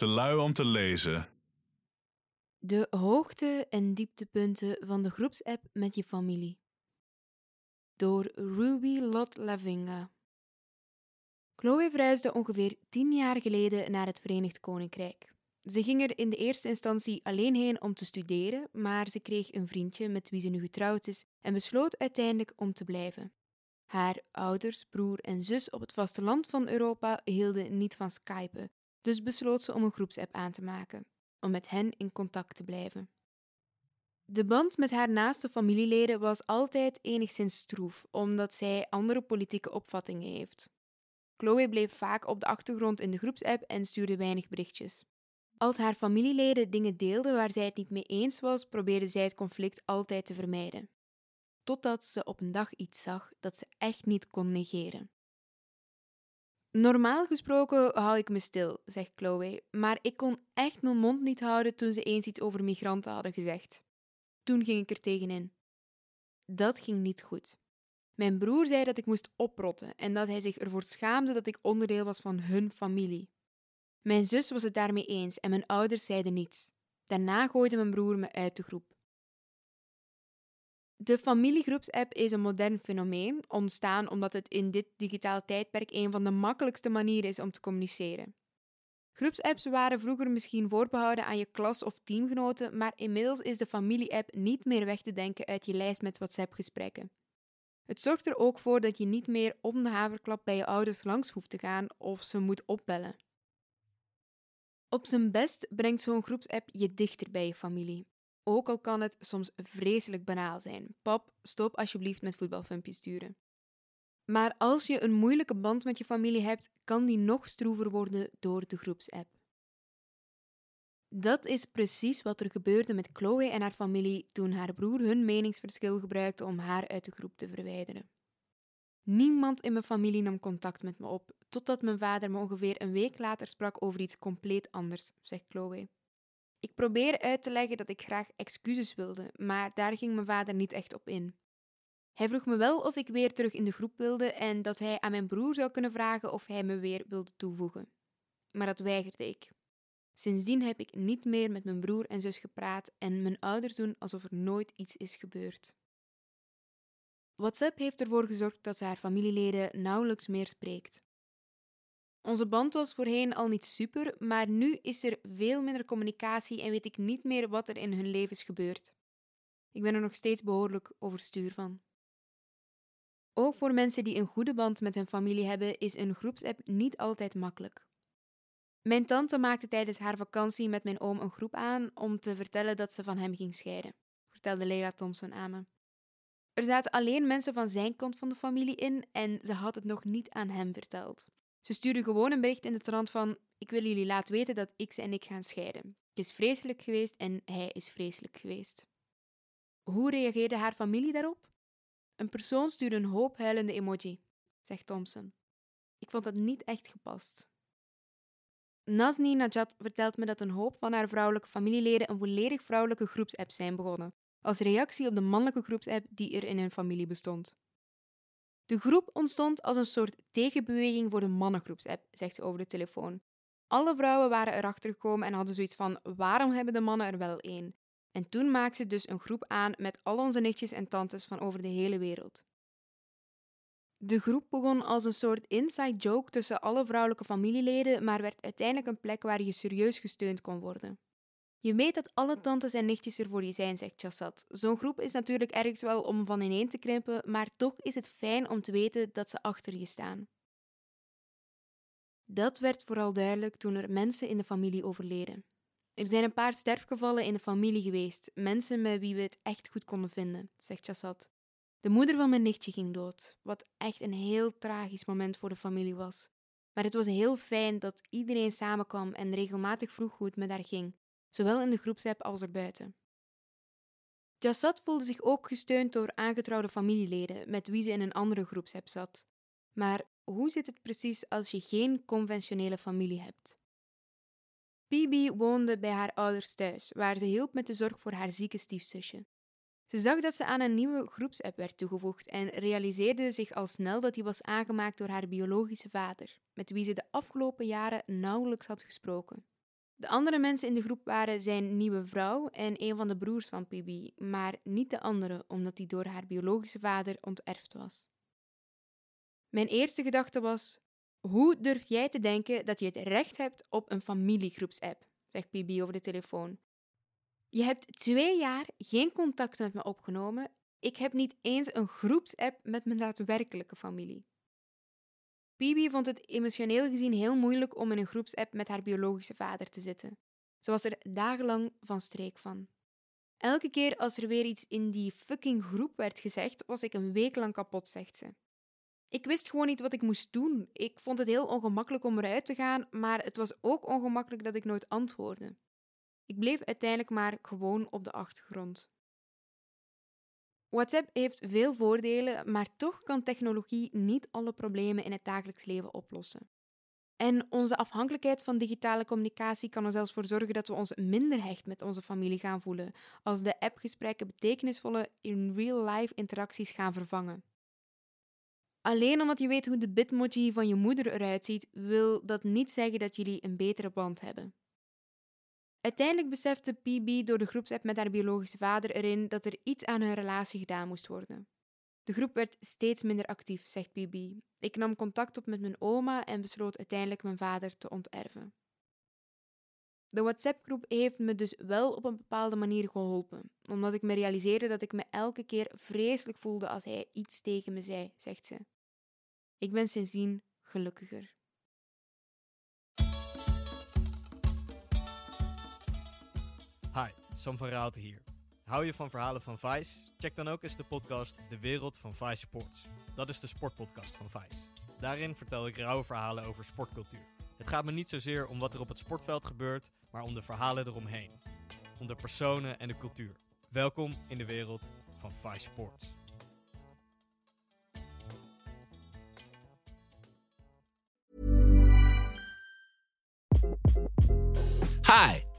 Te lui om te lezen. De hoogte- en dieptepunten van de groepsapp met je familie. Door Ruby Lot Lavinga. Chloe verhuisde ongeveer tien jaar geleden naar het Verenigd Koninkrijk. Ze ging er in de eerste instantie alleen heen om te studeren, maar ze kreeg een vriendje met wie ze nu getrouwd is en besloot uiteindelijk om te blijven. Haar ouders, broer en zus op het vasteland van Europa hielden niet van Skypen, dus besloot ze om een groepsapp aan te maken, om met hen in contact te blijven. De band met haar naaste familieleden was altijd enigszins stroef, omdat zij andere politieke opvattingen heeft. Chloe bleef vaak op de achtergrond in de groepsapp en stuurde weinig berichtjes. Als haar familieleden dingen deelden waar zij het niet mee eens was, probeerde zij het conflict altijd te vermijden. Totdat ze op een dag iets zag dat ze echt niet kon negeren. Normaal gesproken hou ik me stil, zegt Chloe, maar ik kon echt mijn mond niet houden toen ze eens iets over migranten hadden gezegd. Toen ging ik er tegenin. Dat ging niet goed. Mijn broer zei dat ik moest oprotten en dat hij zich ervoor schaamde dat ik onderdeel was van hun familie. Mijn zus was het daarmee eens en mijn ouders zeiden niets. Daarna gooide mijn broer me uit de groep. De familiegroepsapp is een modern fenomeen, ontstaan omdat het in dit digitale tijdperk een van de makkelijkste manieren is om te communiceren. Groepsapps waren vroeger misschien voorbehouden aan je klas- of teamgenoten, maar inmiddels is de familie-app niet meer weg te denken uit je lijst met WhatsApp-gesprekken. Het zorgt er ook voor dat je niet meer om de haverklap bij je ouders langs hoeft te gaan of ze moet opbellen. Op zijn best brengt zo'n groepsapp je dichter bij je familie. Ook al kan het soms vreselijk banaal zijn. Pap, stop alsjeblieft met voetbalfilmpjes sturen. Maar als je een moeilijke band met je familie hebt, kan die nog stroever worden door de groepsapp. Dat is precies wat er gebeurde met Chloe en haar familie toen haar broer hun meningsverschil gebruikte om haar uit de groep te verwijderen. Niemand in mijn familie nam contact met me op, totdat mijn vader me ongeveer een week later sprak over iets compleet anders, zegt Chloe. Ik probeerde uit te leggen dat ik graag excuses wilde, maar daar ging mijn vader niet echt op in. Hij vroeg me wel of ik weer terug in de groep wilde en dat hij aan mijn broer zou kunnen vragen of hij me weer wilde toevoegen. Maar dat weigerde ik. Sindsdien heb ik niet meer met mijn broer en zus gepraat en mijn ouders doen alsof er nooit iets is gebeurd. WhatsApp heeft ervoor gezorgd dat haar familieleden nauwelijks meer spreekt. Onze band was voorheen al niet super, maar nu is er veel minder communicatie en weet ik niet meer wat er in hun levens gebeurt. Ik ben er nog steeds behoorlijk overstuur van. Ook voor mensen die een goede band met hun familie hebben, is een groepsapp niet altijd makkelijk. Mijn tante maakte tijdens haar vakantie met mijn oom een groep aan om te vertellen dat ze van hem ging scheiden, vertelde Leila Thompson aan me. Er zaten alleen mensen van zijn kant van de familie in en ze had het nog niet aan hem verteld. Ze stuurde gewoon een bericht in de trant van: Ik wil jullie laten weten dat X en ik gaan scheiden. Het is vreselijk geweest en hij is vreselijk geweest. Hoe reageerde haar familie daarop? Een persoon stuurde een hoop huilende emoji, zegt Thompson. Ik vond dat niet echt gepast. Nazni Najat vertelt me dat een hoop van haar vrouwelijke familieleden een volledig vrouwelijke groepsapp zijn begonnen, als reactie op de mannelijke groepsapp die er in hun familie bestond. De groep ontstond als een soort tegenbeweging voor de mannengroepsapp, zegt ze over de telefoon. Alle vrouwen waren erachter gekomen en hadden zoiets van: waarom hebben de mannen er wel één? En toen maakte ze dus een groep aan met al onze nichtjes en tantes van over de hele wereld. De groep begon als een soort inside joke tussen alle vrouwelijke familieleden, maar werd uiteindelijk een plek waar je serieus gesteund kon worden. Je weet dat alle tantes en nichtjes er voor je zijn, zegt Chassat. Zo'n groep is natuurlijk ergens wel om van ineen te krimpen, maar toch is het fijn om te weten dat ze achter je staan. Dat werd vooral duidelijk toen er mensen in de familie overleden. Er zijn een paar sterfgevallen in de familie geweest, mensen met wie we het echt goed konden vinden, zegt Chassat. De moeder van mijn nichtje ging dood, wat echt een heel tragisch moment voor de familie was. Maar het was heel fijn dat iedereen samenkwam en regelmatig vroeg hoe het met haar ging, zowel in de groepsapp als erbuiten. Jassat voelde zich ook gesteund door aangetrouwde familieleden met wie ze in een andere groepsapp zat. Maar hoe zit het precies als je geen conventionele familie hebt? Bibi woonde bij haar ouders thuis, waar ze hielp met de zorg voor haar zieke stiefzusje. Ze zag dat ze aan een nieuwe groepsapp werd toegevoegd en realiseerde zich al snel dat die was aangemaakt door haar biologische vader, met wie ze de afgelopen jaren nauwelijks had gesproken. De andere mensen in de groep waren zijn nieuwe vrouw en een van de broers van Bibi, maar niet de andere, omdat die door haar biologische vader onterfd was. Mijn eerste gedachte was: hoe durf jij te denken dat je het recht hebt op een familiegroepsapp? zegt Bibi over de telefoon. Je hebt twee jaar geen contact met me opgenomen. Ik heb niet eens een groepsapp met mijn daadwerkelijke familie. Bibi vond het emotioneel gezien heel moeilijk om in een groepsapp met haar biologische vader te zitten. Ze was er dagenlang van streek van. Elke keer als er weer iets in die fucking groep werd gezegd, was ik een week lang kapot, zegt ze. Ik wist gewoon niet wat ik moest doen. Ik vond het heel ongemakkelijk om eruit te gaan, maar het was ook ongemakkelijk dat ik nooit antwoordde. Ik bleef uiteindelijk maar gewoon op de achtergrond. WhatsApp heeft veel voordelen, maar toch kan technologie niet alle problemen in het dagelijks leven oplossen. En onze afhankelijkheid van digitale communicatie kan er zelfs voor zorgen dat we ons minder hecht met onze familie gaan voelen, als de appgesprekken betekenisvolle in real-life interacties gaan vervangen. Alleen omdat je weet hoe de bitmoji van je moeder eruit ziet, wil dat niet zeggen dat jullie een betere band hebben. Uiteindelijk besefte PB door de groepsapp met haar biologische vader erin dat er iets aan hun relatie gedaan moest worden. De groep werd steeds minder actief, zegt PB. Ik nam contact op met mijn oma en besloot uiteindelijk mijn vader te onterven. De WhatsApp-groep heeft me dus wel op een bepaalde manier geholpen, omdat ik me realiseerde dat ik me elke keer vreselijk voelde als hij iets tegen me zei, zegt ze. Ik ben sindsdien gelukkiger. Hi, Sam van Raalte hier. Hou je van verhalen van Vice? Check dan ook eens de podcast De Wereld van Vice Sports. Dat is de sportpodcast van Vice. Daarin vertel ik rauwe verhalen over sportcultuur. Het gaat me niet zozeer om wat er op het sportveld gebeurt, maar om de verhalen eromheen. Om de personen en de cultuur. Welkom in de wereld van Vice Sports. Hi,